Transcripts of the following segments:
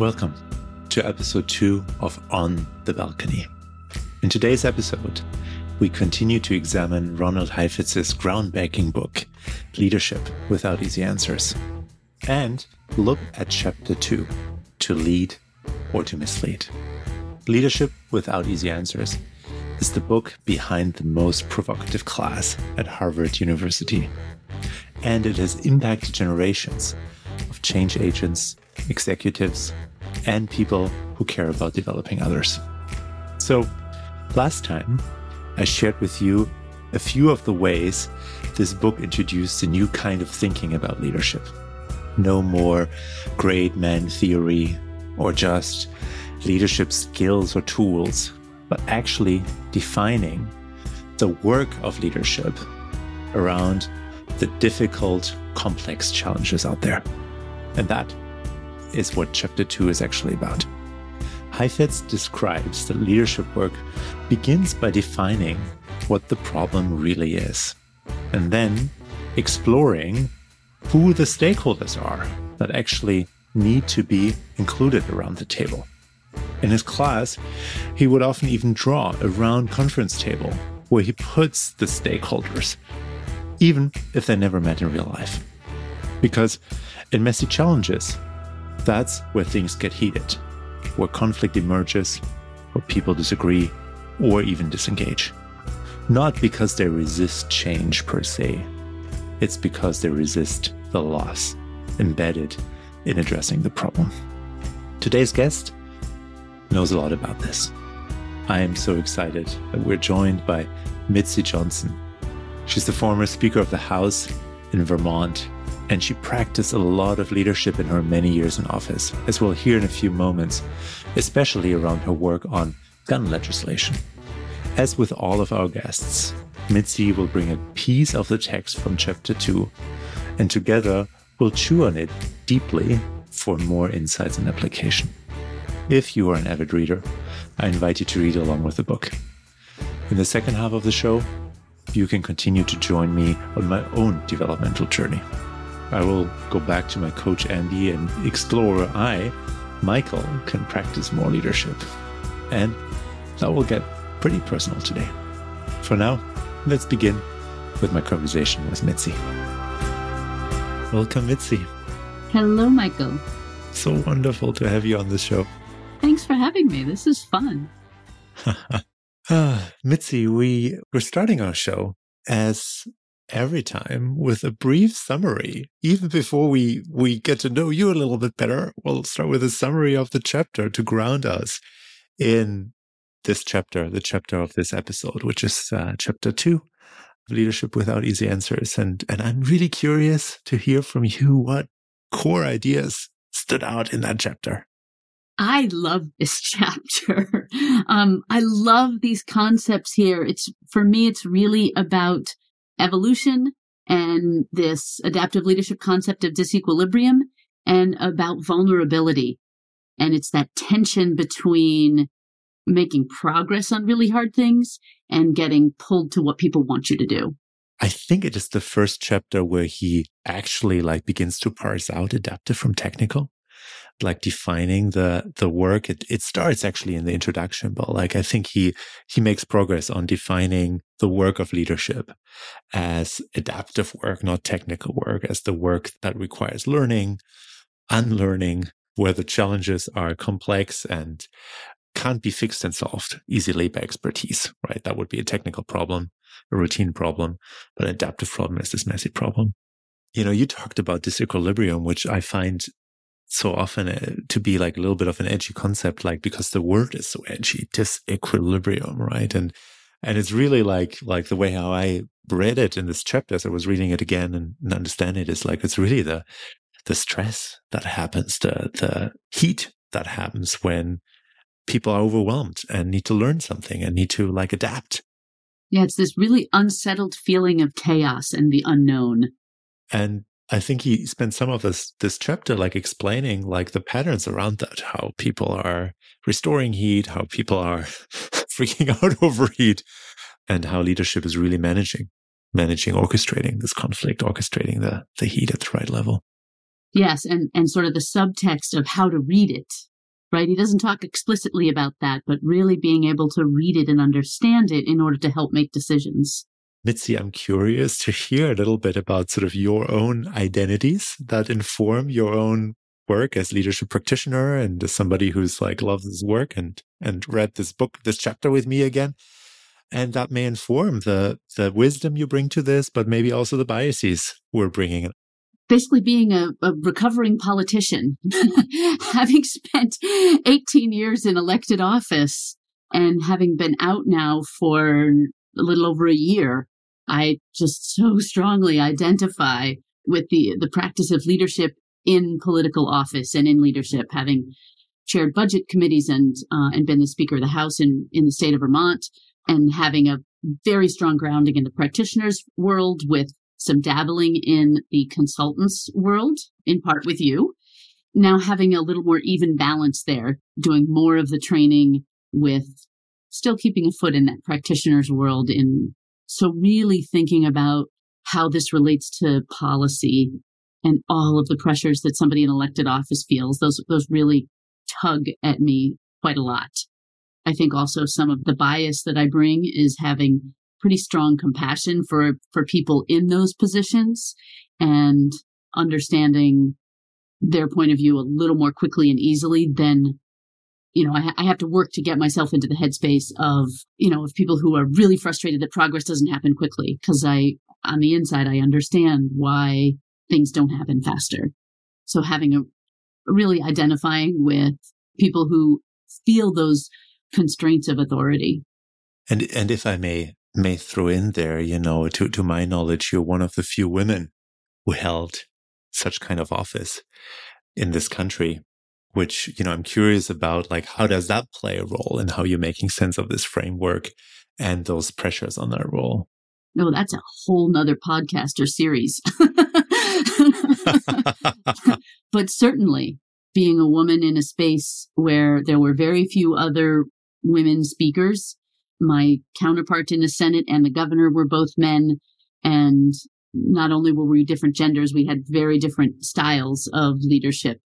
Welcome to episode two of On the Balcony. In today's episode, we continue to examine Ronald Heifetz's groundbreaking book, Leadership Without Easy Answers, and look at chapter two, To Lead or to Mislead. Leadership Without Easy Answers is the book behind the most provocative class at Harvard University, and it has impacted generations of change agents, executives, and people who care about developing others. So, last time, I shared with you a few of the ways this book introduced a new kind of thinking about leadership. No more great man theory or just leadership skills or tools, but actually defining the work of leadership around the difficult, complex challenges out there. And that is what chapter two is actually about. Heifetz describes that leadership work begins by defining what the problem really is, and then exploring who the stakeholders are that actually need to be included around the table. In his class, he would often even draw a round conference table where he puts the stakeholders, even if they never met in real life. Because in messy challenges, that's where things get heated, where conflict emerges, where people disagree or even disengage. Not because they resist change per se, it's because they resist the loss embedded in addressing the problem. Today's guest knows a lot about this. I am so excited that we're joined by Mitzi Johnson. She's the former Speaker of the House in Vermont and she practiced a lot of leadership in her many years in office, as we'll hear in a few moments, especially around her work on gun legislation. As with all of our guests, Mitzi will bring a piece of the text from chapter 2, and together we'll chew on it deeply for more insights and application. If you are an avid reader, I invite you to read along with the book. In the second half of the show, you can continue to join me on my own developmental journey. I will go back to my coach Andy and explore where I, Michael, can practice more leadership. And that will get pretty personal today. For now, let's begin with my conversation with Mitzi. Welcome, Mitzi. Hello, Michael. So wonderful to have you on the show. Thanks for having me. This is fun. uh, Mitzi, we, we're starting our show as every time with a brief summary. Even before we, we get to know you a little bit better, we'll start with a summary of the chapter to ground us in this chapter, the chapter of this episode, which is uh, chapter two Leadership Without Easy Answers. And, and I'm really curious to hear from you what core ideas stood out in that chapter. I love this chapter. um, I love these concepts here. It's for me, it's really about evolution and this adaptive leadership concept of disequilibrium and about vulnerability. And it's that tension between making progress on really hard things and getting pulled to what people want you to do. I think it is the first chapter where he actually like begins to parse out adaptive from technical like defining the the work it, it starts actually in the introduction but like i think he he makes progress on defining the work of leadership as adaptive work not technical work as the work that requires learning unlearning where the challenges are complex and can't be fixed and solved easily by expertise right? That would be a technical problem a routine problem but an adaptive problem is this messy problem. You know, you talked about disequilibrium, which I find so often uh, to be like a little bit of an edgy concept, like because the word is so edgy, disequilibrium, right? And and it's really like like the way how I read it in this chapter as I was reading it again and, and understand it is like it's really the the stress that happens, the the heat that happens when people are overwhelmed and need to learn something and need to like adapt. Yeah, it's this really unsettled feeling of chaos and the unknown. And I think he spent some of this this chapter like explaining like the patterns around that, how people are restoring heat, how people are freaking out over heat, and how leadership is really managing, managing, orchestrating this conflict, orchestrating the the heat at the right level. Yes, and, and sort of the subtext of how to read it, right? He doesn't talk explicitly about that, but really being able to read it and understand it in order to help make decisions. Mitzi, I'm curious to hear a little bit about sort of your own identities that inform your own work as leadership practitioner and as somebody who's like loves his work and and read this book, this chapter with me again. And that may inform the the wisdom you bring to this, but maybe also the biases we're bringing basically being a, a recovering politician, having spent 18 years in elected office and having been out now for a little over a year, I just so strongly identify with the, the practice of leadership in political office and in leadership, having chaired budget committees and uh, and been the Speaker of the House in in the state of Vermont, and having a very strong grounding in the practitioners world with some dabbling in the consultants world, in part with you. Now having a little more even balance there, doing more of the training with still keeping a foot in that practitioner's world in so really thinking about how this relates to policy and all of the pressures that somebody in elected office feels those those really tug at me quite a lot. I think also some of the bias that i bring is having pretty strong compassion for for people in those positions and understanding their point of view a little more quickly and easily than you know I, I, have to work to get myself into the headspace of you know of people who are really frustrated that progress doesn't happen quickly because i on the inside i understand why things don't happen faster. So having a really identifying with people who feel those constraints of authority. And and if i may may throw in there, you know, to, to my knowledge, you're one of the few women who held such kind of office in this country, which, you know, I'm curious about, like, how does that play a role in how you're making sense of this framework and those pressures on that role? No, that's a whole nother podcast or series. but certainly being a woman in a space where there were very few other women speakers my counterpart in the Senate and the governor were both men. And not only were we different genders, we had very different styles of leadership.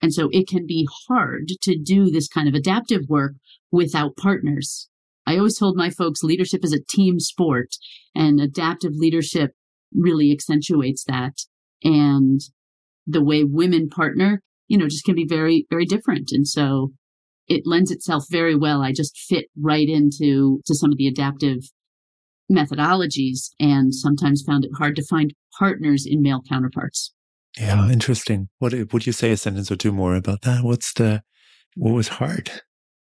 And so it can be hard to do this kind of adaptive work without partners. I always told my folks leadership is a team sport and adaptive leadership really accentuates that. And the way women partner, you know, just can be very, very different. And so it lends itself very well. I just fit right into to some of the adaptive methodologies and sometimes found it hard to find partners in male counterparts. Yeah, um, interesting. What eh, would you say a sentence or two more about that? What's the what was hard?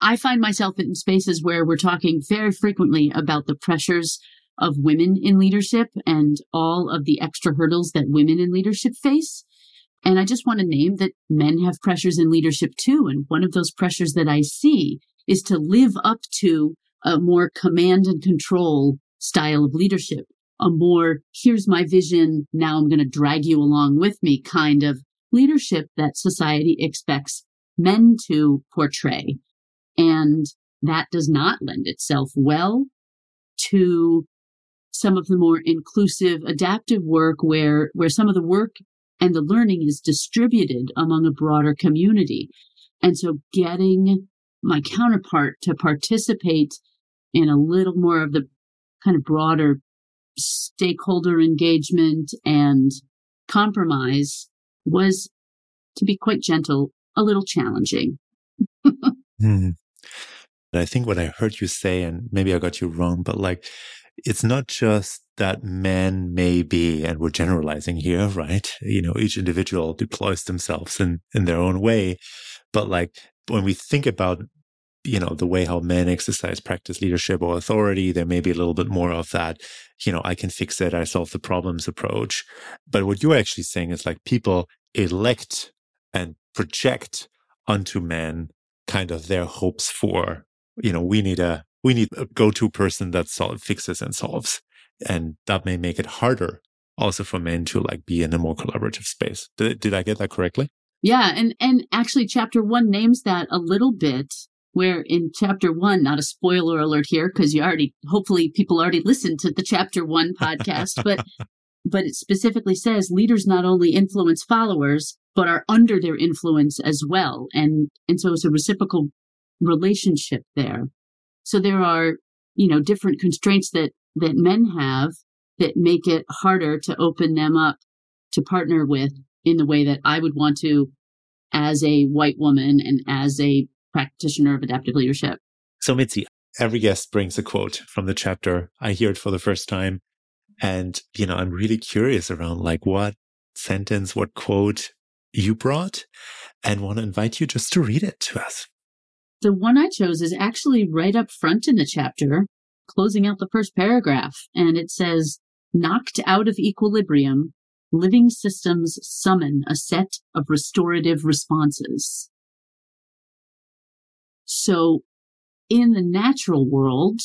I find myself in spaces where we're talking very frequently about the pressures of women in leadership and all of the extra hurdles that women in leadership face. And I just want to name that men have pressures in leadership too. And one of those pressures that I see is to live up to a more command and control style of leadership, a more, here's my vision, now I'm going to drag you along with me kind of leadership that society expects men to portray. And that does not lend itself well to some of the more inclusive adaptive work where where some of the work and the learning is distributed among a broader community. And so getting my counterpart to participate in a little more of the kind of broader stakeholder engagement and compromise was, to be quite gentle, a little challenging. hmm. I think what I heard you say, and maybe I got you wrong, but like it's not just that men may be, and we're generalizing here, right? You know, each individual deploys themselves in, in their own way. But like when we think about, you know, the way how men exercise, practice leadership or authority, there may be a little bit more of that, you know, I can fix it, I solve the problems approach. But what you're actually saying is like people elect and project onto men kind of their hopes for, you know, we need a we need a go-to person that solve, fixes and solves. And that may make it harder also for men to like be in a more collaborative space. Did, did I get that correctly? Yeah. And, and actually chapter one names that a little bit where in chapter one, not a spoiler alert here, because you already, hopefully people already listened to the chapter one podcast, but, but it specifically says leaders not only influence followers, but are under their influence as well. And, and so it's a reciprocal relationship there. So there are, you know, different constraints that, that men have that make it harder to open them up to partner with in the way that I would want to as a white woman and as a practitioner of adaptive leadership. So Mitzi, every guest brings a quote from the chapter. I hear it for the first time. And, you know, I'm really curious around like what sentence, what quote you brought and want to invite you just to read it to us. The one I chose is actually right up front in the chapter, closing out the first paragraph. And it says, knocked out of equilibrium, living systems summon a set of restorative responses. So in the natural world,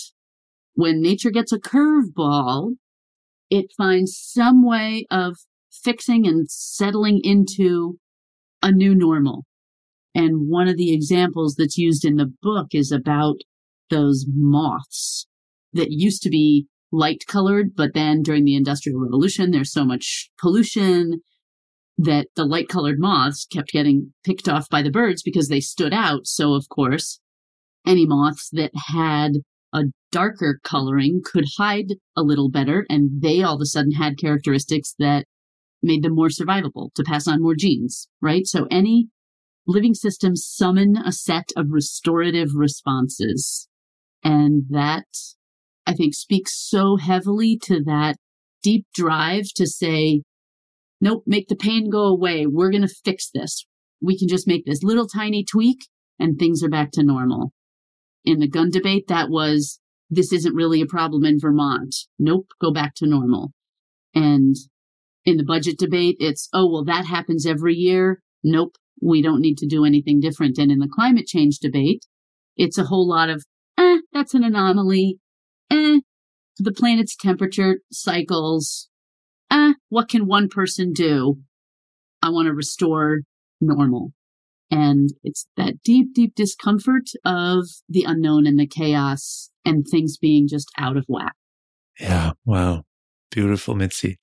when nature gets a curveball, it finds some way of fixing and settling into a new normal. And one of the examples that's used in the book is about those moths that used to be light colored, but then during the industrial revolution, there's so much pollution that the light colored moths kept getting picked off by the birds because they stood out. So of course, any moths that had a darker coloring could hide a little better and they all of a sudden had characteristics that made them more survivable to pass on more genes, right? So any living systems summon a set of restorative responses. And that I think speaks so heavily to that deep drive to say, nope, make the pain go away. We're going to fix this. We can just make this little tiny tweak and things are back to normal. In the gun debate, that was, this isn't really a problem in Vermont. Nope, go back to normal. And in the budget debate, it's, oh, well, that happens every year. Nope, we don't need to do anything different. And in the climate change debate, it's a whole lot of, eh, that's an anomaly eh, the planet's temperature cycles. Eh, what can one person do? I want to restore normal. And it's that deep, deep discomfort of the unknown and the chaos and things being just out of whack. Yeah. Wow. Beautiful, Mitzi.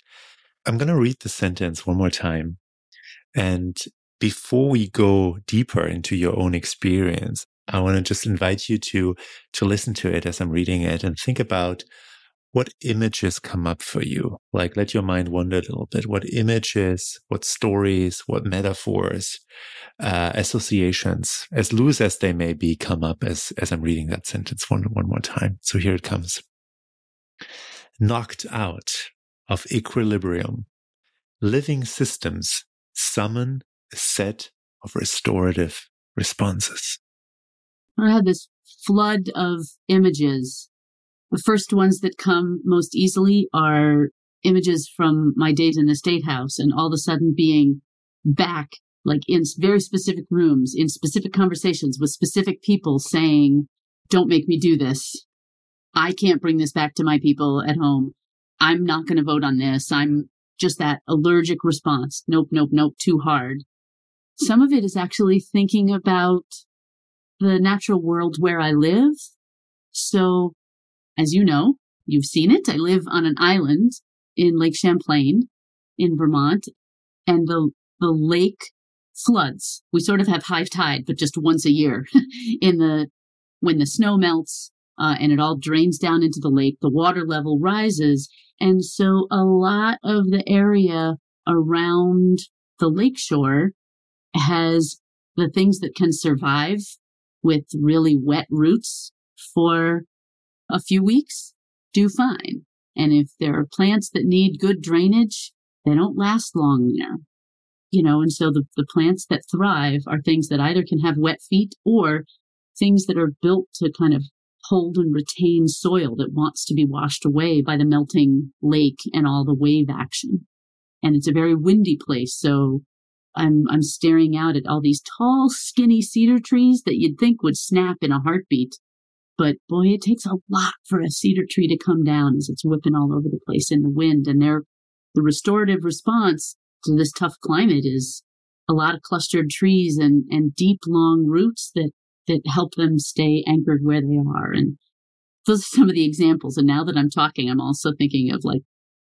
I'm going to read the sentence one more time. And before we go deeper into your own experience, I want to just invite you to, to listen to it as I'm reading it and think about what images come up for you. Like let your mind wander a little bit. What images, what stories, what metaphors, uh, associations, as loose as they may be, come up as, as I'm reading that sentence one, one more time. So here it comes. Knocked out of equilibrium, living systems summon a set of restorative responses. I had this flood of images. The first ones that come most easily are images from my days in the state house and all of a sudden being back like in very specific rooms in specific conversations with specific people saying don't make me do this. I can't bring this back to my people at home. I'm not going to vote on this. I'm just that allergic response. Nope nope nope too hard. Some of it is actually thinking about the natural world where I live. So, as you know, you've seen it. I live on an island in Lake Champlain in Vermont, and the the lake floods. We sort of have high tide, but just once a year in the when the snow melts uh, and it all drains down into the lake, the water level rises, and so a lot of the area around the lakeshore has the things that can survive with really wet roots for a few weeks do fine. And if there are plants that need good drainage, they don't last long there. You know, and so the, the plants that thrive are things that either can have wet feet or things that are built to kind of hold and retain soil that wants to be washed away by the melting lake and all the wave action. And it's a very windy place. So I'm I'm staring out at all these tall, skinny cedar trees that you'd think would snap in a heartbeat. But boy, it takes a lot for a cedar tree to come down as it's whipping all over the place in the wind. And there, the restorative response to this tough climate is a lot of clustered trees and, and deep, long roots that, that help them stay anchored where they are. And those are some of the examples. And now that I'm talking, I'm also thinking of like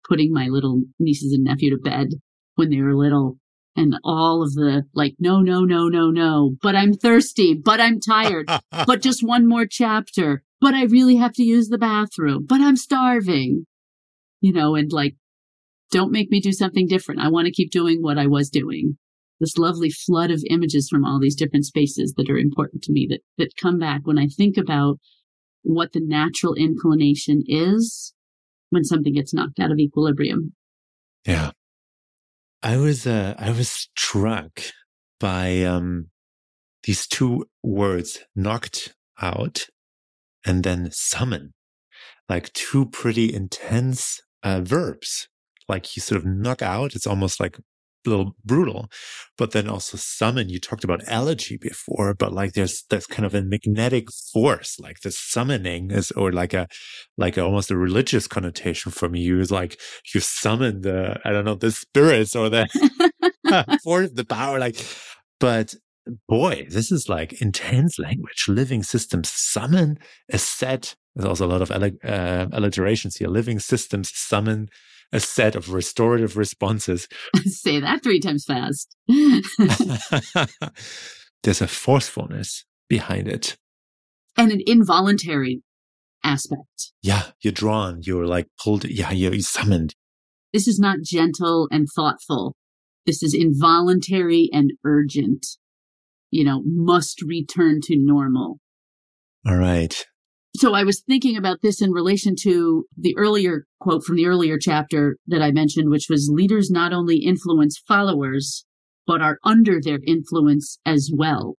putting my little nieces and nephew to bed when they were little and all of the like, no, no, no, no, no, but I'm thirsty, but I'm tired, but just one more chapter, but I really have to use the bathroom, but I'm starving, you know, and like, don't make me do something different. I want to keep doing what I was doing. This lovely flood of images from all these different spaces that are important to me that, that come back when I think about what the natural inclination is when something gets knocked out of equilibrium. Yeah. I was uh, I was struck by um, these two words, knocked out, and then summon, like two pretty intense uh, verbs. Like you sort of knock out, it's almost like little brutal. But then also summon, you talked about elegy before, but like there's, there's kind of a magnetic force, like the summoning is, or like a, like a, almost a religious connotation from you is like you summon the, I don't know, the spirits or the force, the power, like, but boy, this is like intense language. Living systems summon a set. There's also a lot of uh, alliterations here. Living systems summon a set of restorative responses. Say that three times fast. There's a forcefulness behind it. And an involuntary aspect. Yeah, you're drawn, you're like pulled, yeah, you're summoned. This is not gentle and thoughtful. This is involuntary and urgent. You know, must return to normal. All right so I was thinking about this in relation to the earlier quote from the earlier chapter that I mentioned, which was leaders not only influence followers, but are under their influence as well.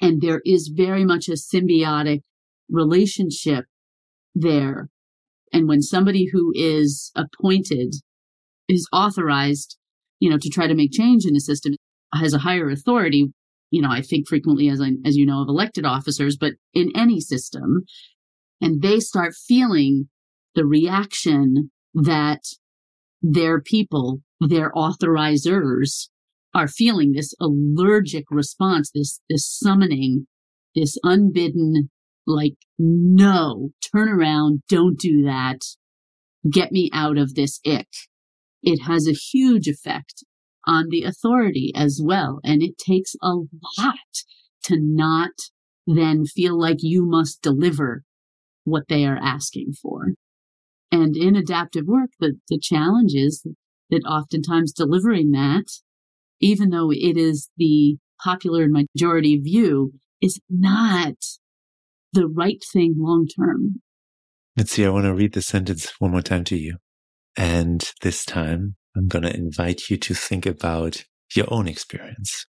And there is very much a symbiotic relationship there. And when somebody who is appointed is authorized, you know, to try to make change in the system has a higher authority, you know, I think frequently as I, as you know, of elected officers, but in any system, and they start feeling the reaction that their people, their authorizers are feeling this allergic response, this, this summoning, this unbidden, like, no, turn around, don't do that, get me out of this ick. It has a huge effect on the authority as well. And it takes a lot to not then feel like you must deliver what they are asking for. And in adaptive work, the, the challenge is that oftentimes delivering that, even though it is the popular majority view, is not the right thing long term. Let's see, I want to read the sentence one more time to you. And this time, I'm going to invite you to think about your own experience.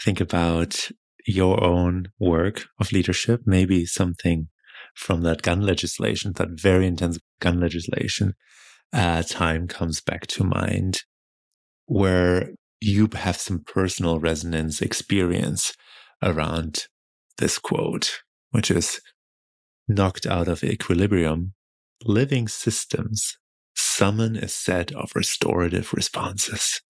Think about your own work of leadership, maybe something from that gun legislation, that very intense gun legislation, uh, time comes back to mind where you have some personal resonance experience around this quote, which is knocked out of equilibrium. Living systems summon a set of restorative responses.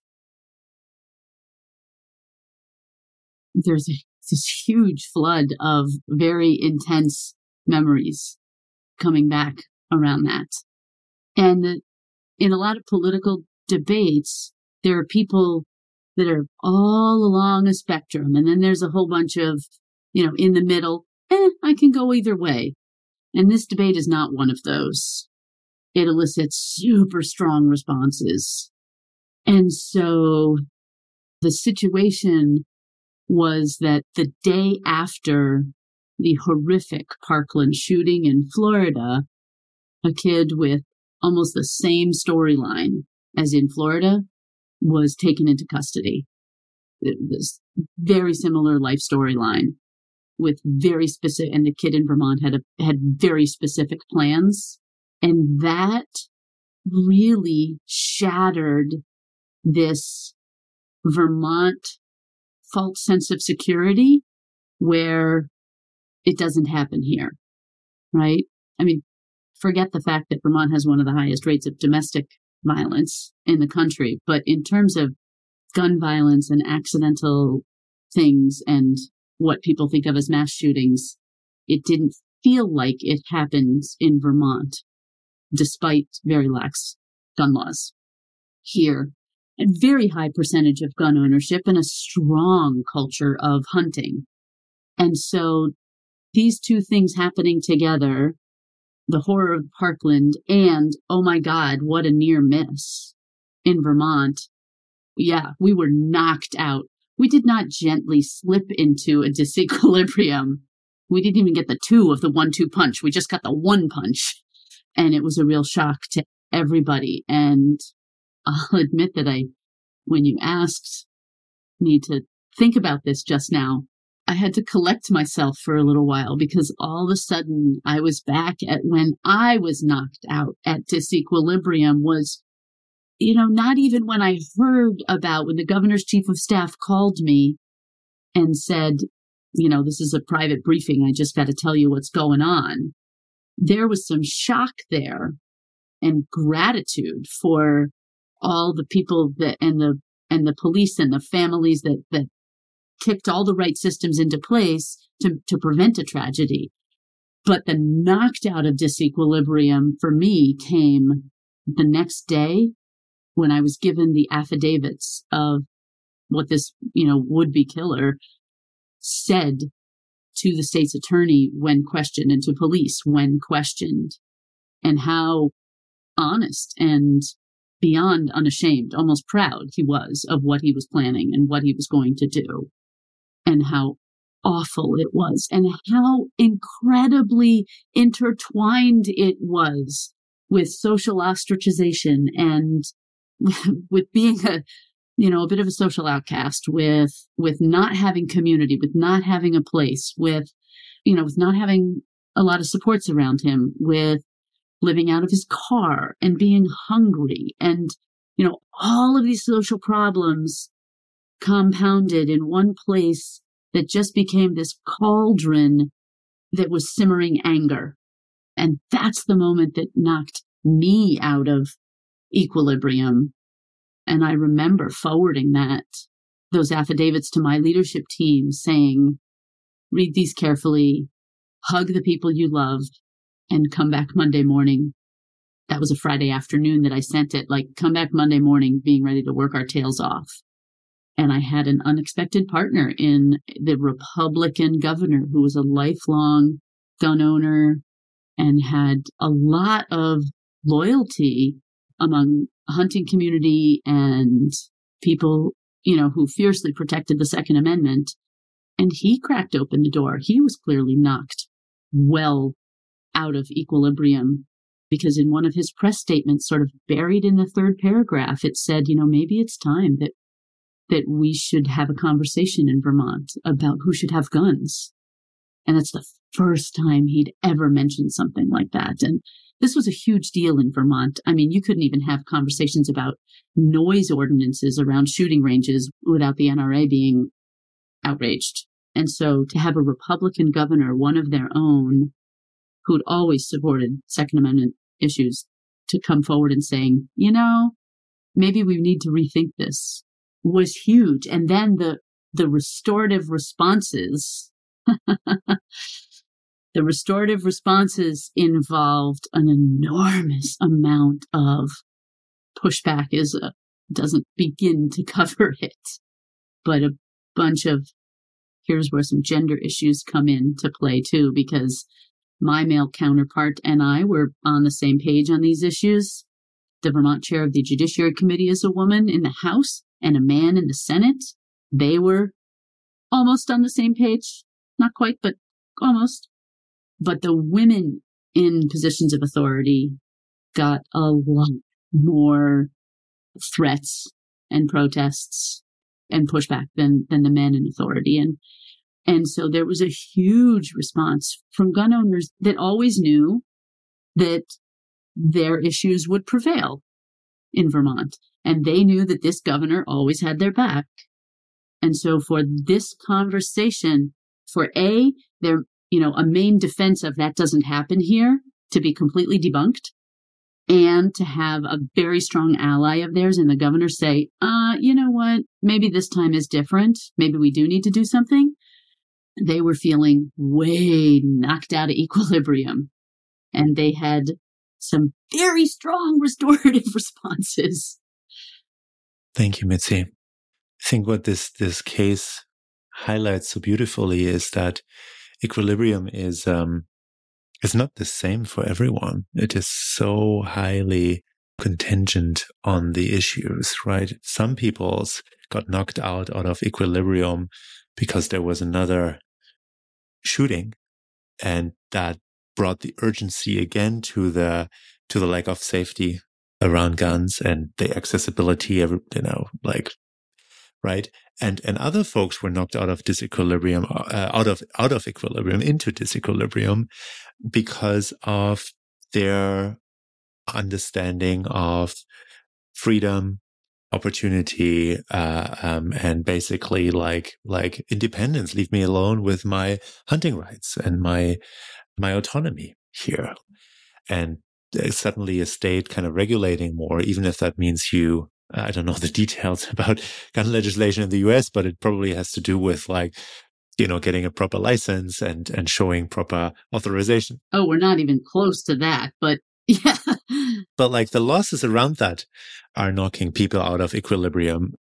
There's this huge flood of very intense memories coming back around that. And in a lot of political debates, there are people that are all along a spectrum. And then there's a whole bunch of, you know, in the middle, eh, I can go either way. And this debate is not one of those. It elicits super strong responses. And so the situation was that the day after the horrific Parkland shooting in Florida, a kid with almost the same storyline as in Florida was taken into custody. This very similar life storyline with very specific, and the kid in Vermont had a, had very specific plans. And that really shattered this Vermont false sense of security where it doesn't happen here, right? I mean, forget the fact that Vermont has one of the highest rates of domestic violence in the country, but in terms of gun violence and accidental things and what people think of as mass shootings, it didn't feel like it happens in Vermont, despite very lax gun laws here. a very high percentage of gun ownership and a strong culture of hunting. And so these two things happening together, the horror of Parkland and, oh my God, what a near miss in Vermont. Yeah, we were knocked out. We did not gently slip into a disequilibrium. We didn't even get the two of the one two punch. We just got the one punch. And it was a real shock to everybody. And I'll admit that I, when you asked me to think about this just now, I had to collect myself for a little while because all of a sudden I was back at when I was knocked out at disequilibrium was, you know, not even when I heard about when the governor's chief of staff called me and said, you know, this is a private briefing. I just got to tell you what's going on. There was some shock there and gratitude for all the people that and the and the police and the families that that kicked all the right systems into place to to prevent a tragedy. But the knocked out of disequilibrium for me came the next day when i was given the affidavits of what this you know would be killer said to the state's attorney when questioned and to police when questioned and how honest and beyond unashamed, almost proud he was of what he was planning and what he was going to do, and how awful it was, and how incredibly intertwined it was with social ostracization and with being a you know a bit of a social outcast with with not having community with not having a place with you know with not having a lot of supports around him with living out of his car and being hungry and, you know, all of these social problems compounded in one place that just became this cauldron that was simmering anger. And that's the moment that knocked me out of equilibrium. And I remember forwarding that, those affidavits to my leadership team saying, read these carefully, hug the people you love, and come back Monday morning. That was a Friday afternoon that I sent it, like, come back Monday morning, being ready to work our tails off. And I had an unexpected partner in the Republican governor who was a lifelong gun owner and had a lot of loyalty among hunting community and people, you know, who fiercely protected the Second Amendment. And he cracked open the door. He was clearly knocked well out of equilibrium because in one of his press statements sort of buried in the third paragraph it said you know maybe it's time that that we should have a conversation in Vermont about who should have guns and that's the first time he'd ever mentioned something like that and this was a huge deal in Vermont. I mean, you couldn't even have conversations about noise ordinances around shooting ranges without the NRA being outraged. And so to have a Republican governor, one of their own, who'd always supported Second Amendment issues to come forward and saying, you know, maybe we need to rethink this was huge. And then the the restorative responses the restorative responses involved an enormous amount of pushback is a, doesn't begin to cover it but a bunch of here's where some gender issues come into play too because my male counterpart and I were on the same page on these issues. The Vermont chair of the Judiciary Committee is a woman in the House and a man in the Senate. They were almost on the same page. Not quite, but almost. But the women in positions of authority got a lot more threats and protests and pushback than than the men in authority. And and so there was a huge response from gun owners that always knew that their issues would prevail in Vermont. And they knew that this governor always had their back. And so for this conversation, for A, there, you know, a main defense of that doesn't happen here to be completely debunked and to have a very strong ally of theirs and the governor say, uh, you know what, maybe this time is different. Maybe we do need to do something they were feeling way knocked out of equilibrium. And they had some very strong restorative responses. Thank you, Mitzi. I think what this, this case highlights so beautifully is that equilibrium is, um, is not the same for everyone. It is so highly contingent on the issues, right? Some people's got knocked out out of equilibrium because there was another shooting and that brought the urgency again to the to the lack of safety around guns and the accessibility of you know like right? And and other folks were knocked out of disequilibrium uh, out of out of equilibrium into disequilibrium because of their understanding of freedom opportunity uh, um, and basically like like independence leave me alone with my hunting rights and my my autonomy here. And Uh, suddenly a state kind of regulating more even if that means you i don't know the details about gun legislation in the us but it probably has to do with like you know getting a proper license and and showing proper authorization. Oh we're not even close to that but yeah. But like the losses around that are knocking people out of equilibrium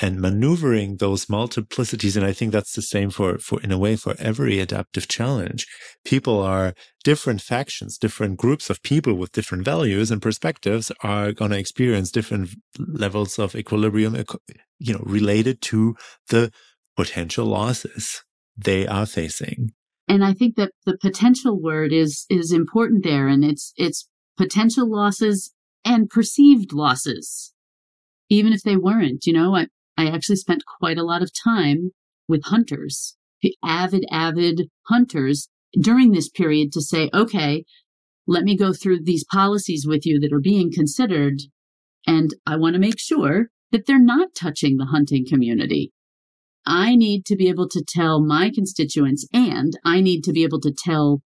and maneuvering those multiplicities. And I think that's the same for, for, in a way, for every adaptive challenge. People are different factions, different groups of people with different values and perspectives are going to experience different levels of equilibrium, you know, related to the potential losses they are facing. And I think that the potential word is, is important there. And it's, it's potential losses and perceived losses, even if they weren't. You know, I, I actually spent quite a lot of time with hunters, avid, avid hunters during this period to say, okay, let me go through these policies with you that are being considered. And I want to make sure that they're not touching the hunting community. I need to be able to tell my constituents and I need to be able to tell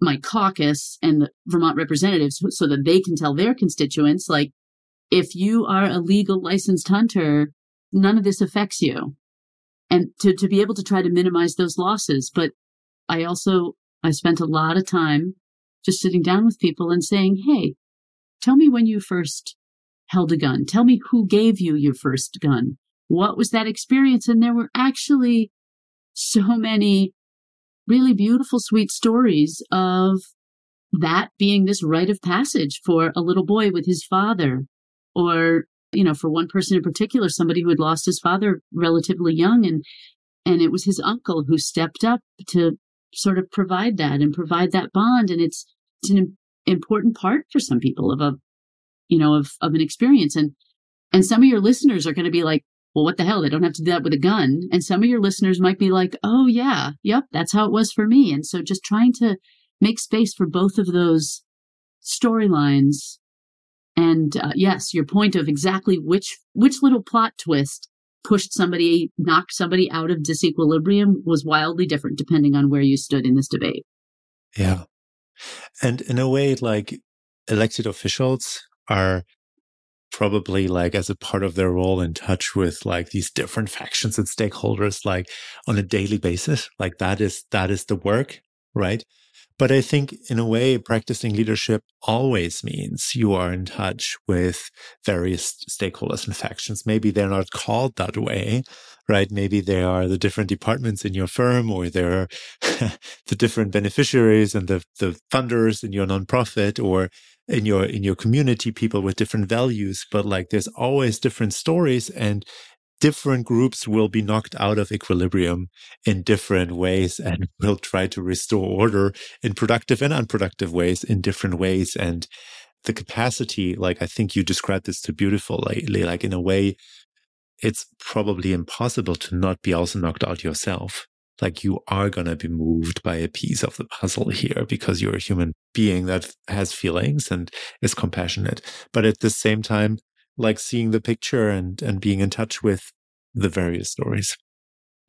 my caucus and the Vermont representatives so that they can tell their constituents, like, if you are a legal licensed hunter, none of this affects you. And to, to be able to try to minimize those losses. But I also, I spent a lot of time just sitting down with people and saying, Hey, tell me when you first held a gun. Tell me who gave you your first gun. What was that experience? And there were actually so many really beautiful, sweet stories of that being this rite of passage for a little boy with his father, or, you know, for one person in particular, somebody who had lost his father relatively young and and it was his uncle who stepped up to sort of provide that and provide that bond and it's it's an important part for some people of a you know of of an experience and and some of your listeners are going to be like well, what the hell? They don't have to do that with a gun. And some of your listeners might be like, oh, yeah, yep, that's how it was for me. And so just trying to make space for both of those storylines. And uh, yes, your point of exactly which which little plot twist pushed somebody, knocked somebody out of disequilibrium was wildly different depending on where you stood in this debate. Yeah. And in a way, like elected officials are probably like as a part of their role in touch with like these different factions and stakeholders like on a daily basis like that is that is the work right but i think in a way practicing leadership always means you are in touch with various stakeholders and factions. Maybe they're not called that way right? Maybe they are the different departments in your firm or they're the different beneficiaries and the the funders in your nonprofit or in your in your community people with different values. But like there's always different stories and different groups will be knocked out of equilibrium in different ways and will try to restore order in productive and unproductive ways in different ways. And the capacity like i think you described this too beautifully like in a way it's probably impossible to not be also knocked out yourself. Like you are going to be moved by a piece of the puzzle here because you're a human being that has feelings and is compassionate. But at the same time like seeing the picture and and being in touch with the various stories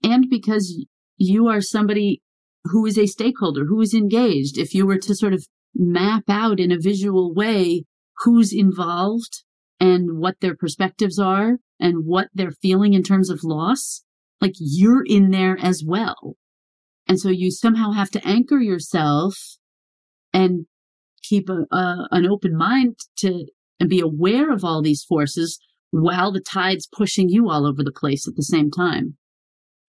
and because you are somebody who is a stakeholder who is engaged if you were to sort of map out in a visual way who's involved and what their perspectives are and what they're feeling in terms of loss like you're in there as well. And so you somehow have to anchor yourself and keep a, a, an open mind to and be aware of all these forces while the tide's pushing you all over the place at the same time.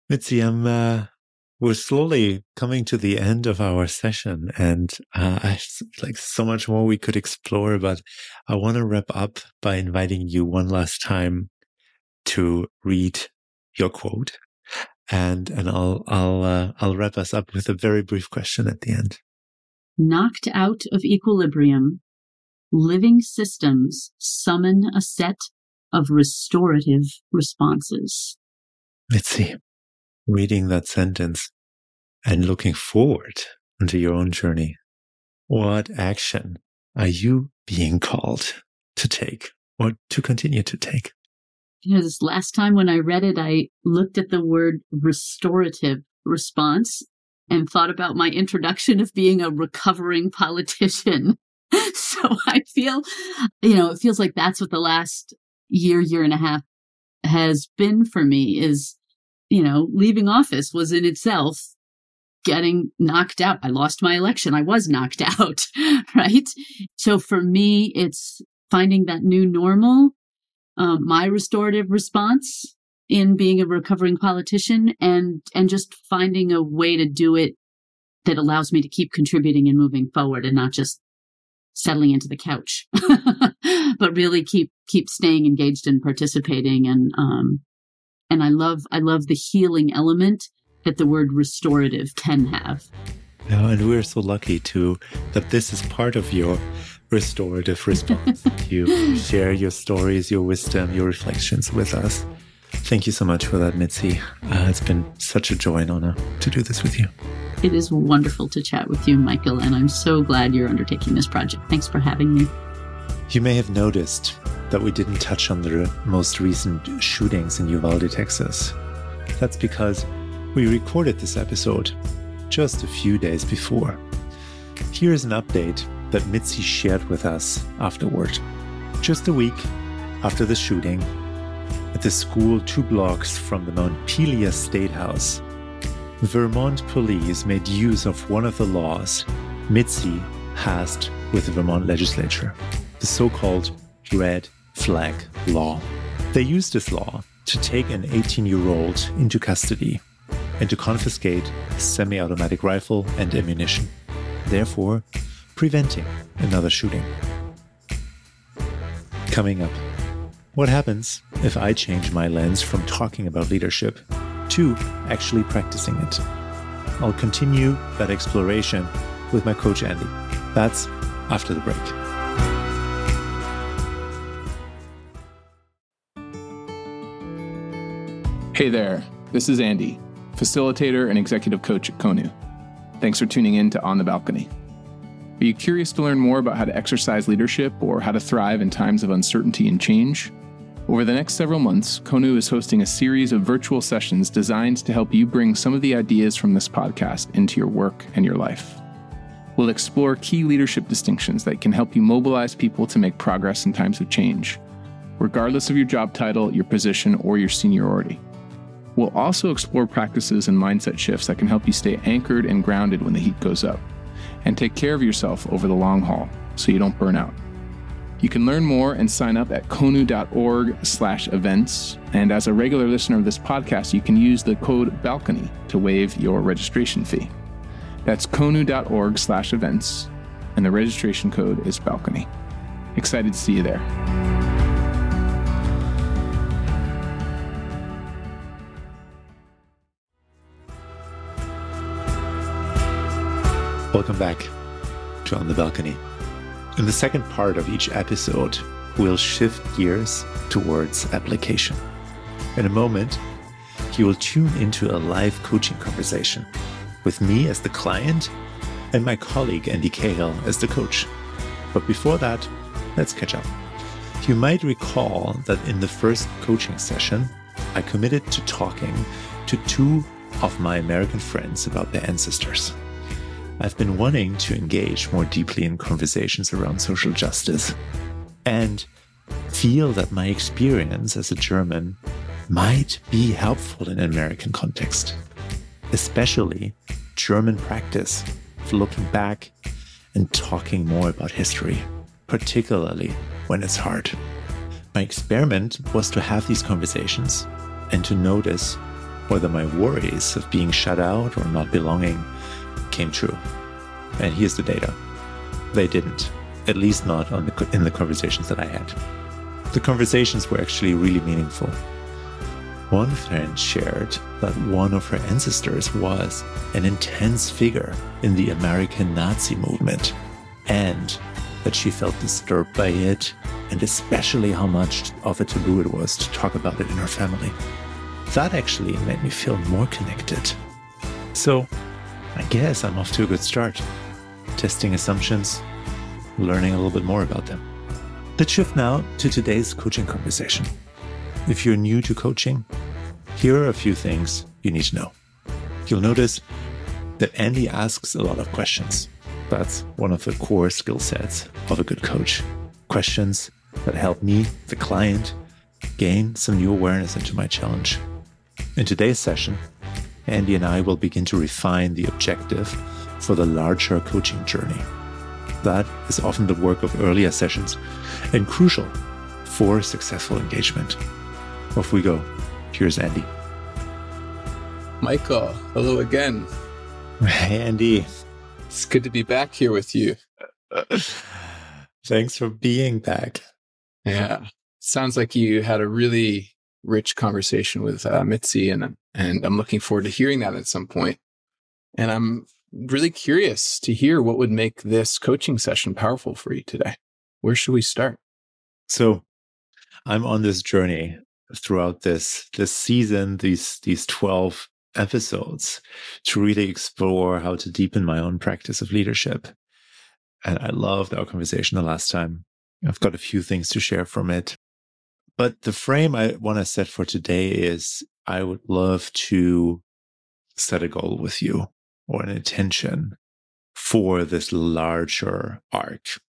Mitzi, I'm, uh, we're slowly coming to the end of our session and uh, I like so much more we could explore, but I want to wrap up by inviting you one last time to read your quote and, and I'll, I'll, uh, I'll wrap us up with a very brief question at the end. Knocked out of equilibrium, living systems summon a set of restorative responses. Let's see reading that sentence and looking forward into your own journey, what action are you being called to take or to continue to take? You know, this last time when I read it, I looked at the word restorative response and thought about my introduction of being a recovering politician. so I feel, you know, it feels like that's what the last year, year and a half has been for me is you know, leaving office was in itself getting knocked out. I lost my election. I was knocked out, right? So for me, it's finding that new normal, um, my restorative response in being a recovering politician and, and just finding a way to do it that allows me to keep contributing and moving forward and not just settling into the couch, but really keep, keep staying engaged and participating and, um, and I love I love the healing element that the word restorative can have. Yeah, and we're so lucky to that this is part of your restorative response. you share your stories, your wisdom, your reflections with us. Thank you so much for that, Mitzi. Uh, it's been such a joy and honor to do this with you. It is wonderful to chat with you, Michael, and I'm so glad you're undertaking this project. Thanks for having me. You may have noticed that we didn't touch on the most recent shootings in Uvalde, Texas. That's because we recorded this episode just a few days before. Here's an update that Mitzi shared with us afterward. Just a week after the shooting, at the school two blocks from the Mount Montpelier State House, Vermont police made use of one of the laws Mitzi passed with the Vermont legislature, the so called Red flag law. They used this law to take an 18 year old into custody and to confiscate a semi automatic rifle and ammunition, therefore, preventing another shooting. Coming up, what happens if I change my lens from talking about leadership to actually practicing it? I'll continue that exploration with my coach Andy. That's after the break. Hey there, this is Andy, facilitator and executive coach at Konu. Thanks for tuning in to On the Balcony. Are you curious to learn more about how to exercise leadership or how to thrive in times of uncertainty and change? Over the next several months, Konu is hosting a series of virtual sessions designed to help you bring some of the ideas from this podcast into your work and your life. We'll explore key leadership distinctions that can help you mobilize people to make progress in times of change, regardless of your job title, your position, or your seniority. We'll also explore practices and mindset shifts that can help you stay anchored and grounded when the heat goes up, and take care of yourself over the long haul so you don't burn out. You can learn more and sign up at konu.org slash events. And as a regular listener of this podcast, you can use the code BALCONY to waive your registration fee. That's konu.org slash events, and the registration code is BALCONY. Excited to see you there. Welcome back to On the Balcony. In the second part of each episode, we'll shift gears towards application. In a moment, you will tune into a live coaching conversation with me as the client and my colleague Andy Cahill as the coach. But before that, let's catch up. You might recall that in the first coaching session, I committed to talking to two of my American friends about their ancestors. I've been wanting to engage more deeply in conversations around social justice and feel that my experience as a German might be helpful in an American context, especially German practice of looking back and talking more about history, particularly when it's hard. My experiment was to have these conversations and to notice whether my worries of being shut out or not belonging came true. And here's the data they didn't, at least not on the, in the conversations that I had. The conversations were actually really meaningful. One friend shared that one of her ancestors was an intense figure in the American Nazi movement and that she felt disturbed by it and especially how much of a taboo it was to talk about it in her family. That actually made me feel more connected. So, I guess I'm off to a good start. Testing assumptions, learning a little bit more about them. Let's shift now to today's coaching conversation. If you're new to coaching, here are a few things you need to know. You'll notice that Andy asks a lot of questions. That's one of the core skill sets of a good coach. Questions that help me, the client, gain some new awareness into my challenge. In today's session, Andy and I will begin to refine the objective for the larger coaching journey. That is often the work of earlier sessions and crucial for successful engagement. Off we go. Here's Andy. Michael, hello again. Hey, Andy. It's good to be back here with you. Thanks for being back. Yeah. Sounds like you had a really rich conversation with uh, Mitzi, and, and I'm looking forward to hearing that at some point. And I'm really curious to hear what would make this coaching session powerful for you today. Where should we start? So, I'm on this journey throughout this this season, these these 12 episodes to really explore how to deepen my own practice of leadership. And I loved our conversation the last time. I've got a few things to share from it. But the frame I want to set for today is I would love to set a goal with you or an intention for this larger arc.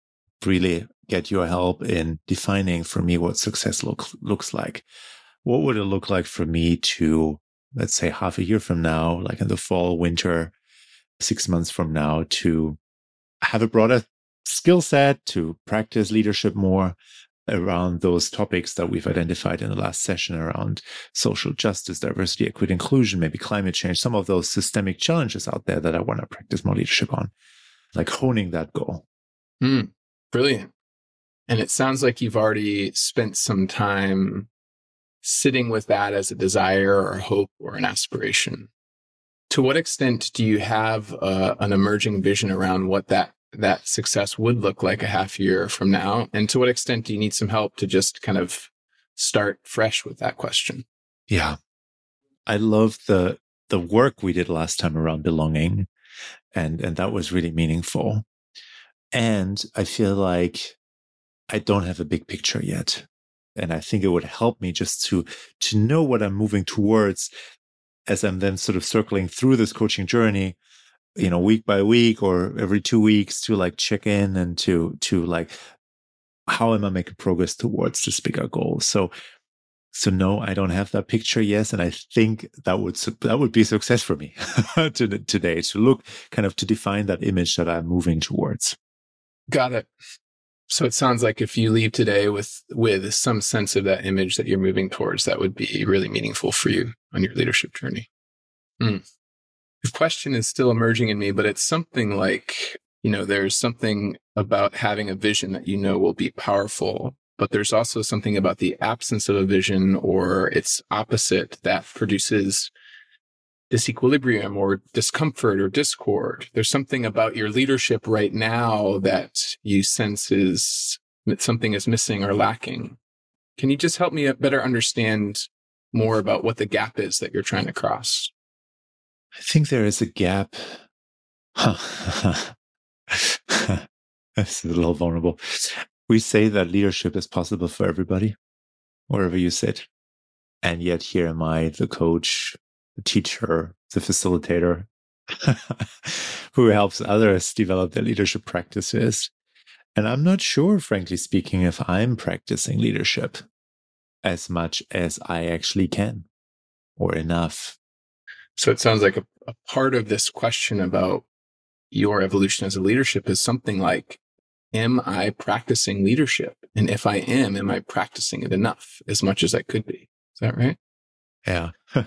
Really get your help in defining for me what success look, looks like. What would it look like for me to let's say half a year from now, like in the fall, winter, six months from now, to have a broader skill set, to practice leadership more around those topics that we've identified in the last session around social justice, diversity, equity, inclusion, maybe climate change, some of those systemic challenges out there that I want to practice more leadership on, like honing that goal. Mm, brilliant. And it sounds like you've already spent some time sitting with that as a desire or a hope or an aspiration. To what extent do you have uh, an emerging vision around what that that success would look like a half year from now? And to what extent do you need some help to just kind of start fresh with that question? Yeah. I love the the work we did last time around belonging and and that was really meaningful. And I feel like I don't have a big picture yet and I think it would help me just to to know what I'm moving towards as I'm then sort of circling through this coaching journey, you know, week by week or every two weeks to like check in and to to like how am I making progress towards this bigger goal? So so no, I don't have that picture yet, and I think that would that would be success for me today to look kind of to define that image that I'm moving towards. Got it. So it sounds like if you leave today with with some sense of that image that you're moving towards, that would be really meaningful for you on your leadership journey. Mm. The question is still emerging in me, but it's something like, you know, there's something about having a vision that you know will be powerful, but there's also something about the absence of a vision or its opposite that produces disequilibrium or discomfort or discord. There's something about your leadership right now that you sense is that something is missing or lacking. Can you just help me better understand more about what the gap is that you're trying to cross? I think there is a gap. This is a little vulnerable. We say that leadership is possible for everybody, wherever you sit. And yet here am I, the coach the teacher, the facilitator who helps others develop their leadership practices. And I'm not sure, frankly speaking, if I'm practicing leadership as much as I actually can or enough. So it sounds like a, a part of this question about your evolution as a leadership is something like am I practicing leadership? And if I am, am I practicing it enough as much as I could be? Is that right? Yeah.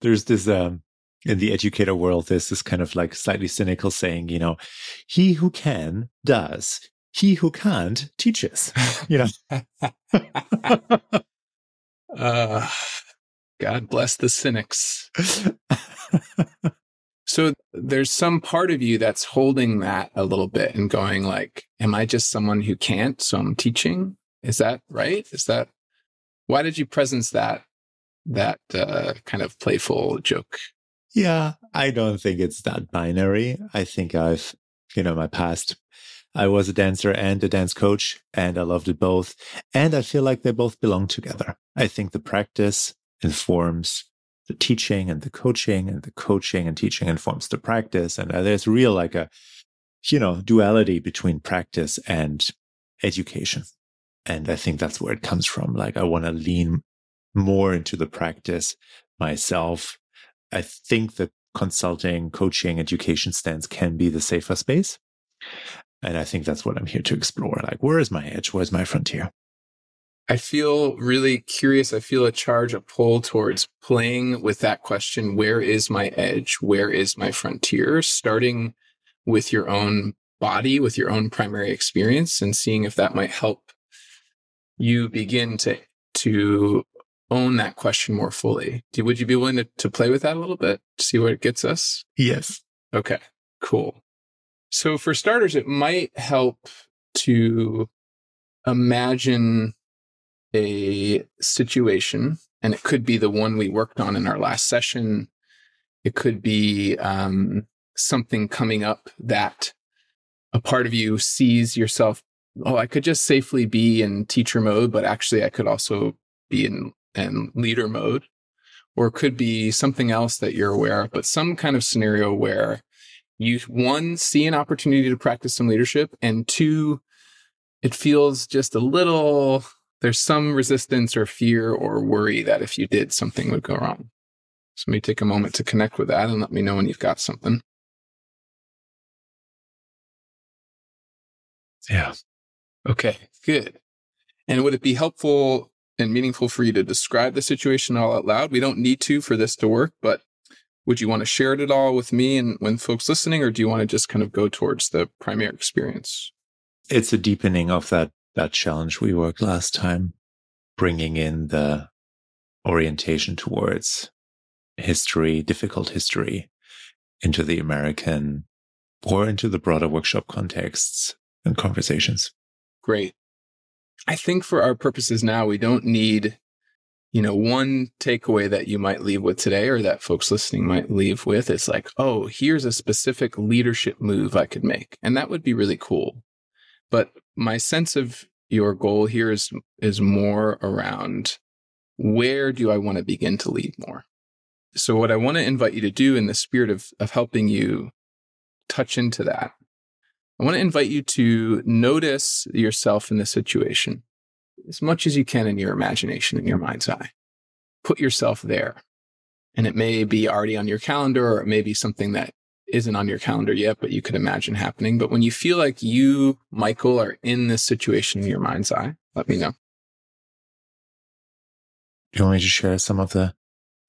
There's this, um, in the educator world, there's this kind of like slightly cynical saying, you know, he who can does, he who can't teaches, you know. uh, God bless the cynics. so there's some part of you that's holding that a little bit and going like, am I just someone who can't? So I'm teaching. Is that right? Is that why did you presence that that uh, kind of playful joke? Yeah, I don't think it's that binary. I think I've, you know, my past, I was a dancer and a dance coach, and I loved it both. And I feel like they both belong together. I think the practice informs the teaching and the coaching, and the coaching and teaching informs the practice. And uh, there's real like a, you know, duality between practice and education. And I think that's where it comes from. Like I want to lean more into the practice myself I think that consulting, coaching, education stance can be the safer space. And I think that's what I'm here to explore. Like, where is my edge? Where's my frontier? I feel really curious. I feel a charge, a pull towards playing with that question where is my edge? Where is my frontier? Starting with your own body, with your own primary experience, and seeing if that might help you begin to to own that question more fully. Would you be willing to, to play with that a little bit, see where it gets us? Yes. Okay, cool. So for starters, it might help to imagine a situation, and it could be the one we worked on in our last session. It could be um, something coming up that a part of you sees yourself. Oh, I could just safely be in teacher mode, but actually, I could also be in and leader mode, or it could be something else that you're aware of, but some kind of scenario where you, one, see an opportunity to practice some leadership, and two, it feels just a little, there's some resistance or fear or worry that if you did, something would go wrong. So let me take a moment to connect with that and let me know when you've got something. Yeah. Okay, good. And would it be helpful and meaningful for you to describe the situation all out loud. We don't need to for this to work, but would you want to share it at all with me and when folks listening, or do you want to just kind of go towards the primary experience? It's a deepening of that that challenge we worked last time, bringing in the orientation towards history, difficult history, into the American or into the broader workshop contexts and conversations. Great. I think for our purposes now, we don't need, you know, one takeaway that you might leave with today or that folks listening might leave with. It's like, oh, here's a specific leadership move I could make. And that would be really cool. But my sense of your goal here is, is more around where do I want to begin to lead more? So what I want to invite you to do in the spirit of, of helping you touch into that I want to invite you to notice yourself in this situation as much as you can in your imagination, in your mind's eye. Put yourself there. And it may be already on your calendar or it may be something that isn't on your calendar yet, but you could imagine happening. But when you feel like you, Michael, are in this situation in your mind's eye, let me know. Do you want me to share some of the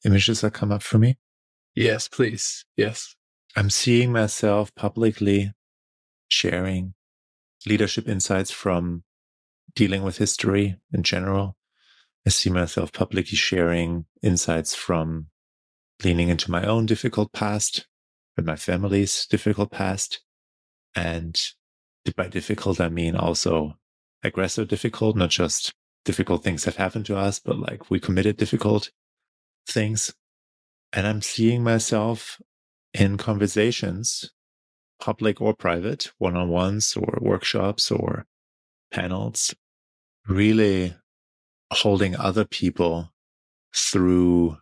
images that come up for me? Yes, please. Yes. I'm seeing myself publicly sharing leadership insights from dealing with history in general. I see myself publicly sharing insights from leaning into my own difficult past and my family's difficult past. And by difficult, I mean also aggressive difficult, not just difficult things have happened to us, but like we committed difficult things. And I'm seeing myself in conversations public or private, one on ones or workshops or panels, really holding other people through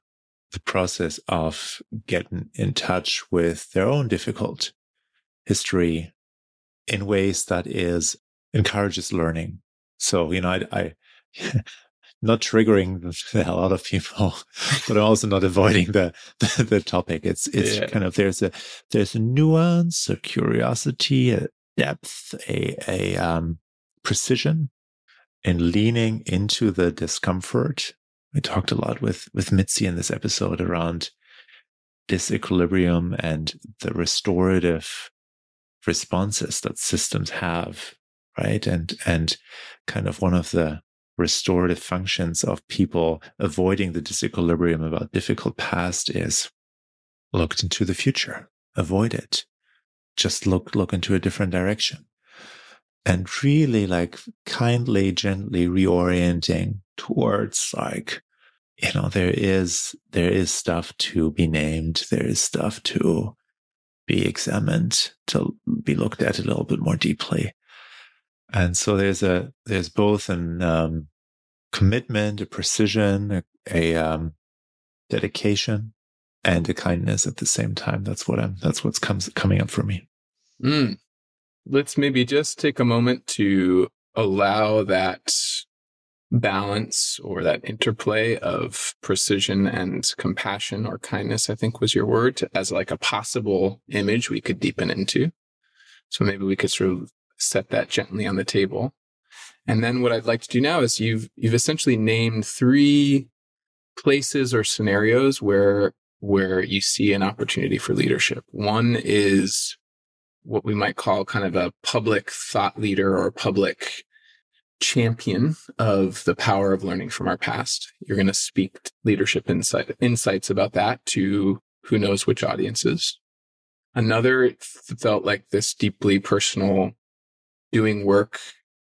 the process of getting in touch with their own difficult history in ways that is encourages learning. So, you know, I, I not triggering a lot of people, but I'm also not avoiding the, the, the topic. It's, it's yeah. kind of, there's a, there's a nuance, a curiosity, a, depth, a, a um, precision in leaning into the discomfort. We talked a lot with, with Mitzi in this episode around disequilibrium and the restorative responses that systems have, right? And, and kind of one of the restorative functions of people avoiding the disequilibrium about difficult past is look into the future, avoid it. Just look, look into a different direction and really like kindly, gently reorienting towards like, you know, there is, there is stuff to be named. There is stuff to be examined, to be looked at a little bit more deeply. And so there's a, there's both an, um, commitment, a precision, a, a um, dedication and a kindness at the same time. That's what I'm, that's what's comes, coming up for me. Mm. Let's maybe just take a moment to allow that balance or that interplay of precision and compassion or kindness, I think was your word, as like a possible image we could deepen into. So maybe we could sort of set that gently on the table. And then what I'd like to do now is you've you've essentially named three places or scenarios where where you see an opportunity for leadership. One is what we might call kind of a public thought leader or public champion of the power of learning from our past. You're going to speak leadership insight, insights about that to who knows which audiences. Another felt like this deeply personal doing work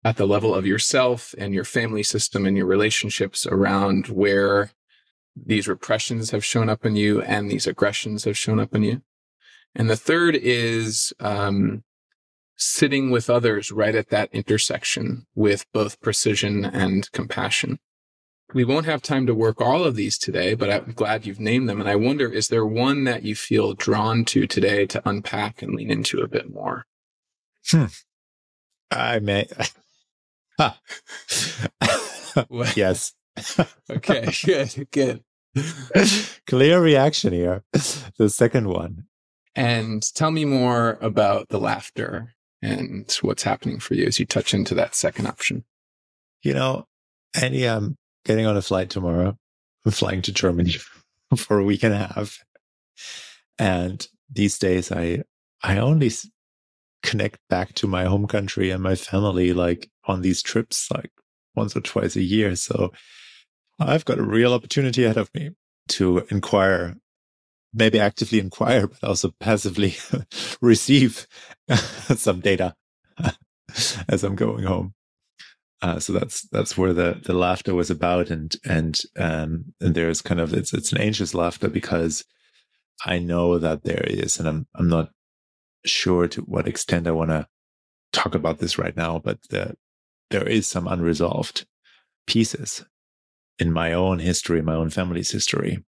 at the level of yourself and your family system and your relationships around where these repressions have shown up in you and these aggressions have shown up in you. And the third is um, sitting with others right at that intersection with both precision and compassion. We won't have time to work all of these today, but I'm glad you've named them. And I wonder, is there one that you feel drawn to today to unpack and lean into a bit more? Hmm. I may. yes. okay, good, good. Clear reaction here. The second one. And tell me more about the laughter and what's happening for you as you touch into that second option. You know, Andy, I'm getting on a flight tomorrow. I'm flying to Germany for a week and a half. And these days I, I only connect back to my home country and my family like on these trips, like once or twice a year. So I've got a real opportunity ahead of me to inquire maybe actively inquire, but also passively receive some data as I'm going home. Uh, so that's that's where the the laughter was about, and and um and there's kind of it's it's an anxious laughter because I know that there is, and I'm I'm not sure to what extent I want to talk about this right now, but the, there is some unresolved pieces in my own history, my own family's history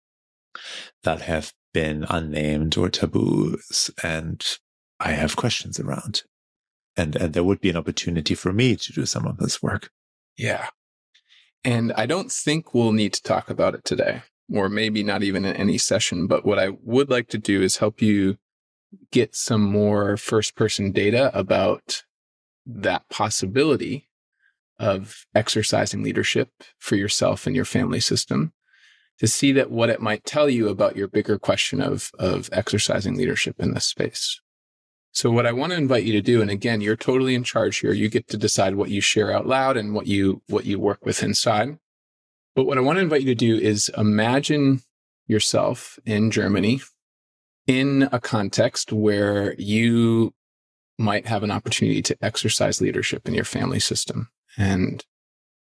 that have been unnamed or taboos and I have questions around. And, and there would be an opportunity for me to do some of this work. Yeah. And I don't think we'll need to talk about it today, or maybe not even in any session. But what I would like to do is help you get some more first person data about that possibility of exercising leadership for yourself and your family system to see that what it might tell you about your bigger question of, of exercising leadership in this space. So what I want to invite you to do, and again, you're totally in charge here. You get to decide what you share out loud and what you, what you work with inside. But what I want to invite you to do is imagine yourself in Germany in a context where you might have an opportunity to exercise leadership in your family system. And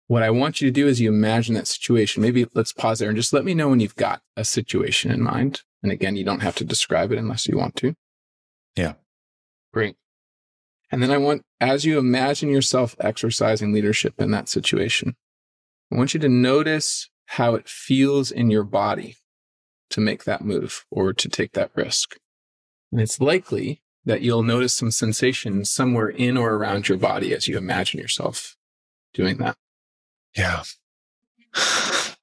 what I want you to do is you imagine that situation. Maybe let's pause there and just let me know when you've got a situation in mind. And again, you don't have to describe it unless you want to. Yeah. Great. And then I want, as you imagine yourself exercising leadership in that situation, I want you to notice how it feels in your body to make that move or to take that risk. And it's likely that you'll notice some sensation somewhere in or around your body as you imagine yourself doing that. Yeah.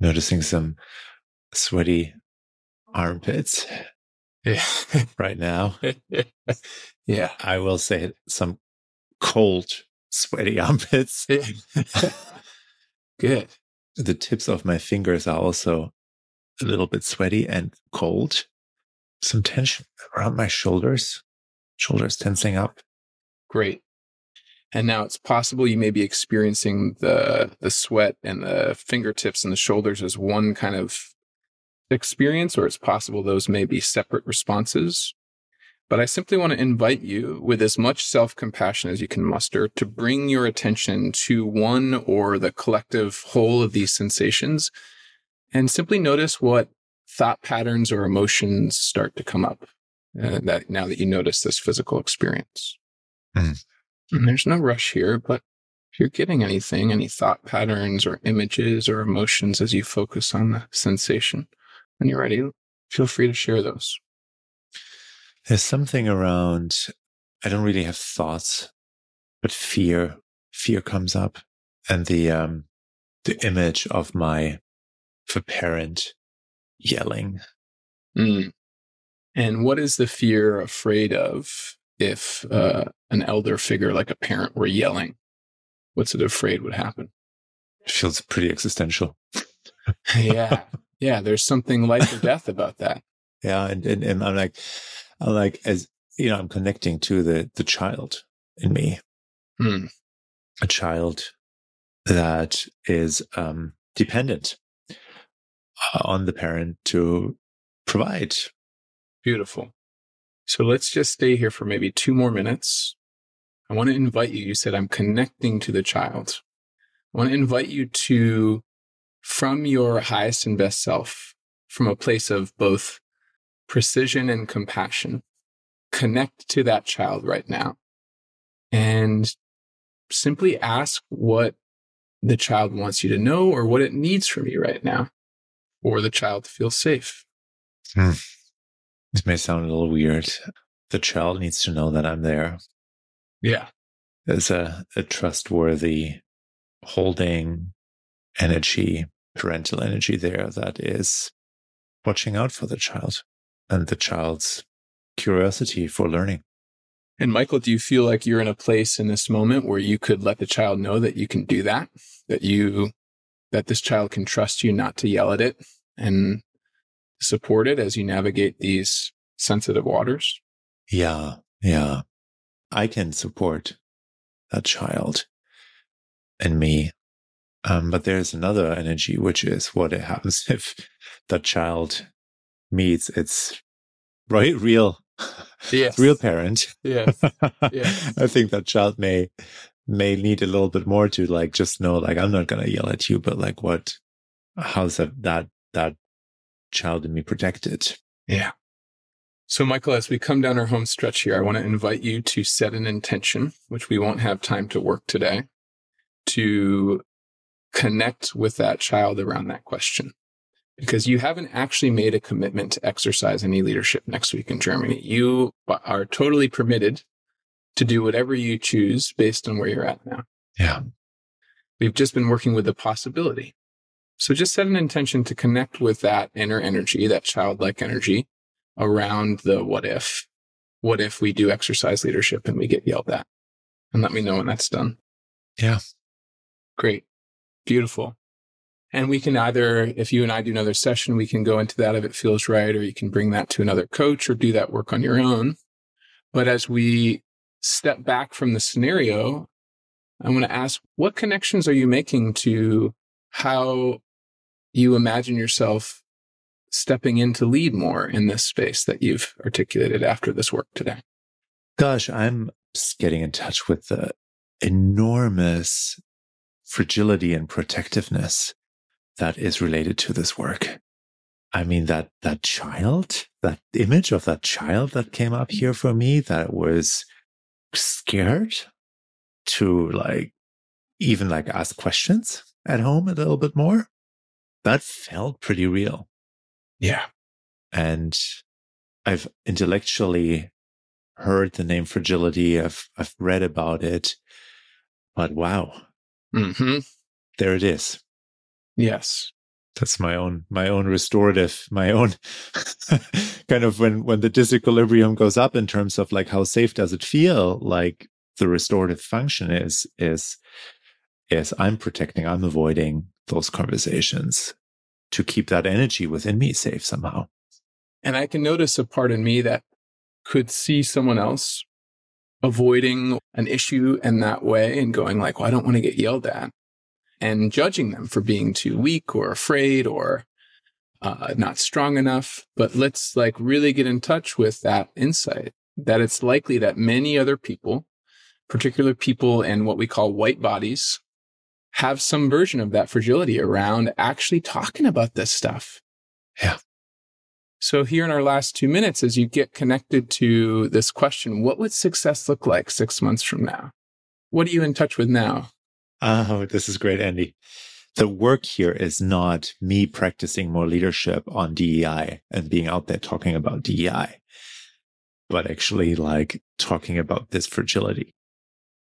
Noticing some sweaty armpits Yeah. right now. yeah. I will say some cold, sweaty armpits. Good. The tips of my fingers are also a little bit sweaty and cold. Some tension around my shoulders, shoulders tensing up. Great. And now it's possible you may be experiencing the the sweat and the fingertips and the shoulders as one kind of experience, or it's possible those may be separate responses. But I simply want to invite you, with as much self compassion as you can muster, to bring your attention to one or the collective whole of these sensations and simply notice what thought patterns or emotions start to come up uh, that now that you notice this physical experience. Mm. And there's no rush here, but if you're getting anything, any thought patterns or images or emotions as you focus on the sensation, when you're ready, feel free to share those. There's something around, I don't really have thoughts, but fear, fear comes up and the, um, the image of my, for parent yelling. Mm. And what is the fear afraid of if uh, an elder figure like a parent were yelling? What's it afraid would happen? It feels pretty existential. yeah. Yeah. There's something life or death about that. Yeah. And, and, and I'm like, I'm like, as you know, I'm connecting to the, the child in me, Hmm. a child that is, um, dependent uh, on the parent to provide. Beautiful. So let's just stay here for maybe two more minutes. I want to invite you. You said, I'm connecting to the child. I want to invite you to, from your highest and best self, from a place of both precision and compassion, connect to that child right now and simply ask what the child wants you to know or what it needs from you right now for the child to feel safe. Hmm. This may sound a little weird. The child needs to know that I'm there. Yeah. There's a, a trustworthy holding energy, parental energy there that is watching out for the child and the child's curiosity for learning. And Michael, do you feel like you're in a place in this moment where you could let the child know that you can do that? That you, that this child can trust you not to yell at it and support it as you navigate these sensitive waters? Yeah. Yeah. I can support that child and me. Um, but there's another energy, which is what it happens if that child meets its right real Yes. real parent. Yes. Yeah. I think that child may may need a little bit more to like just know like I'm not gonna yell at you, but like what how's that that that child in me protected? Yeah. So, Michael, as we come down our home stretch here, I want to invite you to set an intention, which we won't have time to work today, to connect with that child around that question. Because you haven't actually made a commitment to exercise any leadership next week in Germany. You are totally permitted to do whatever you choose based on where you're at now. Yeah. We've just been working with the possibility. So just set an intention to connect with that inner energy, that childlike energy around the what if. What if we do exercise leadership and we get yelled at? And let me know when that's done. Yeah. Great. Beautiful. And we can either, if you and I do another session, we can go into that if it feels right, or you can bring that to another coach or do that work on your own. But as we step back from the scenario, I want to ask what connections are you making to how you imagine yourself stepping in to lead more in this space that you've articulated after this work today? Gosh, I'm getting in touch with the enormous fragility and protectiveness that is related to this work. I mean, that, that child, that image of that child that came up here for me that was scared to like, even like ask questions at home a little bit more. That felt pretty real. Yeah. And I've intellectually heard the name fragility. I've, I've read about it, but wow, hmm there it is. Yes. That's my own, my own restorative, my own kind kind of when when the disequilibrium goes up in terms of like how safe does it feel like the restorative function is is is i'm protecting i'm avoiding those conversations to keep that energy within me safe somehow and i can notice a part in me that could see someone else avoiding an issue in that way and going like well i don't want to get yelled at and judging them for being too weak or afraid or uh, not strong enough. But let's like really get in touch with that insight that it's likely that many other people, particular people in what we call white bodies, have some version of that fragility around actually talking about this stuff. Yeah. So here in our last two minutes, as you get connected to this question, what would success look like six months from now? What are you in touch with now? Oh, this is great, Andy the work here is not me practicing more leadership on DEI and being out there talking about DEI, but actually like talking about this fragility,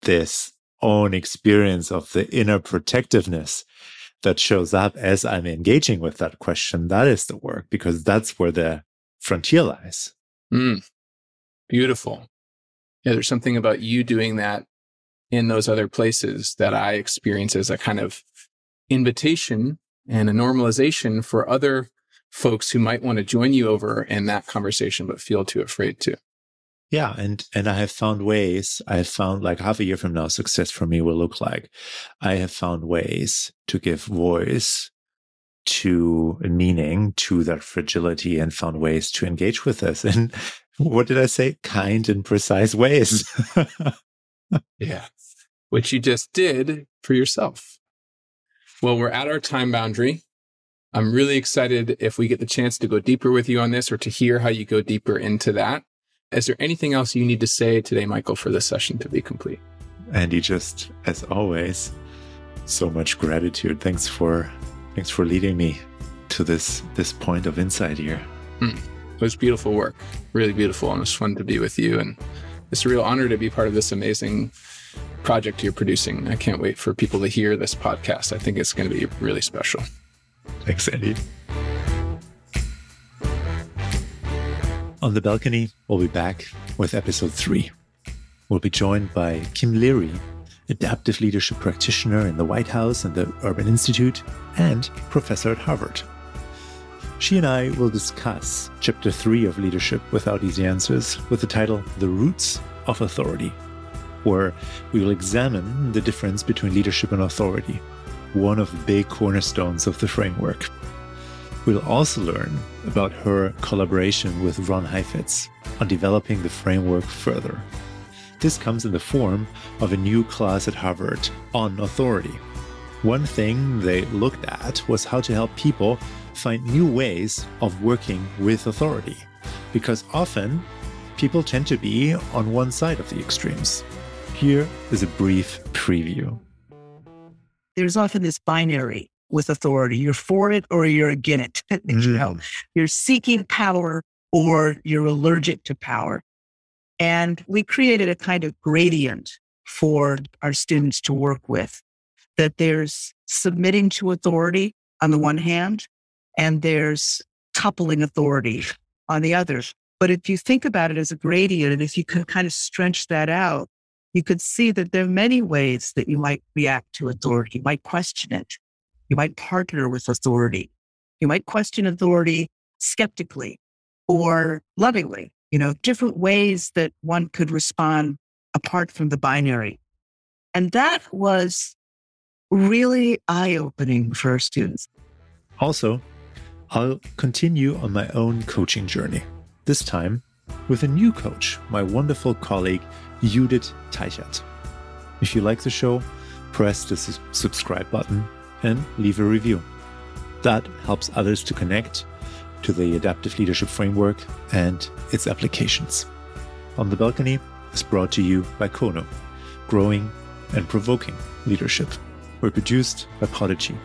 this own experience of the inner protectiveness that shows up as I'm engaging with that question. That is the work because that's where the frontier lies. Mm, beautiful. Yeah, there's something about you doing that in those other places that I experience as a kind of invitation and a normalization for other folks who might want to join you over in that conversation but feel too afraid to. Yeah, and and I have found ways. I have found like half a year from now, success for me will look like. I have found ways to give voice to meaning to that fragility, and found ways to engage with this. And what did I say? Kind and precise ways. yeah, which you just did for yourself. Well, we're at our time boundary. I'm really excited if we get the chance to go deeper with you on this or to hear how you go deeper into that. Is there anything else you need to say today, Michael, for this session to be complete? Andy, just as always, so much gratitude. Thanks for thanks for leading me to this this point of insight here. Mm. It was beautiful work, really beautiful, and it's fun to be with you. And it's a real honor to be part of this amazing project you're producing. I can't wait for people to hear this podcast. I think it's going to be really special. Thanks, Andy. On the balcony, we'll be back with episode three. We'll be joined by Kim Leary, adaptive leadership practitioner in the White House and the Urban Institute, and professor at Harvard. She and I will discuss chapter three of Leadership Without Easy Answers with the title The Roots of Authority where we will examine the difference between leadership and authority, one of the big cornerstones of the framework. We'll also learn about her collaboration with Ron Heifetz on developing the framework further. This comes in the form of a new class at Harvard on authority. One thing they looked at was how to help people find new ways of working with authority, because often people tend to be on one side of the extremes. Here is a brief preview. There's often this binary with authority. You're for it or you're against it. You know, mm. you're seeking power or you're allergic to power. And we created a kind of gradient for our students to work with that there's submitting to authority on the one hand, and there's coupling authority on the other. But if you think about it as a gradient, and if you can kind of stretch that out, you could see that there are many ways that you might react to authority. You might question it. You might partner with authority. You might question authority skeptically or lovingly, you know, different ways that one could respond apart from the binary. And that was really eye opening for our students. Also, I'll continue on my own coaching journey, this time with a new coach, my wonderful colleague, Judith Teichert. If you like the show, press the su- subscribe button and leave a review. That helps others to connect to the adaptive leadership framework and its applications. On the Balcony is brought to you by Konu, growing and provoking leadership. We're produced by Podigy.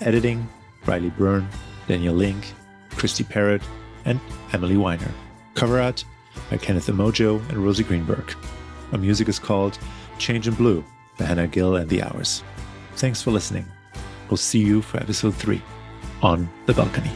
Editing, Riley Byrne, Daniel Link, Christy Parrott, and Emily Weiner. Cover art by Kenneth Emojo and Rosie Greenberg. Our music is called Change in Blue by Hannah Gill and the Hours. Thanks for listening. We'll see you for episode three on the balcony.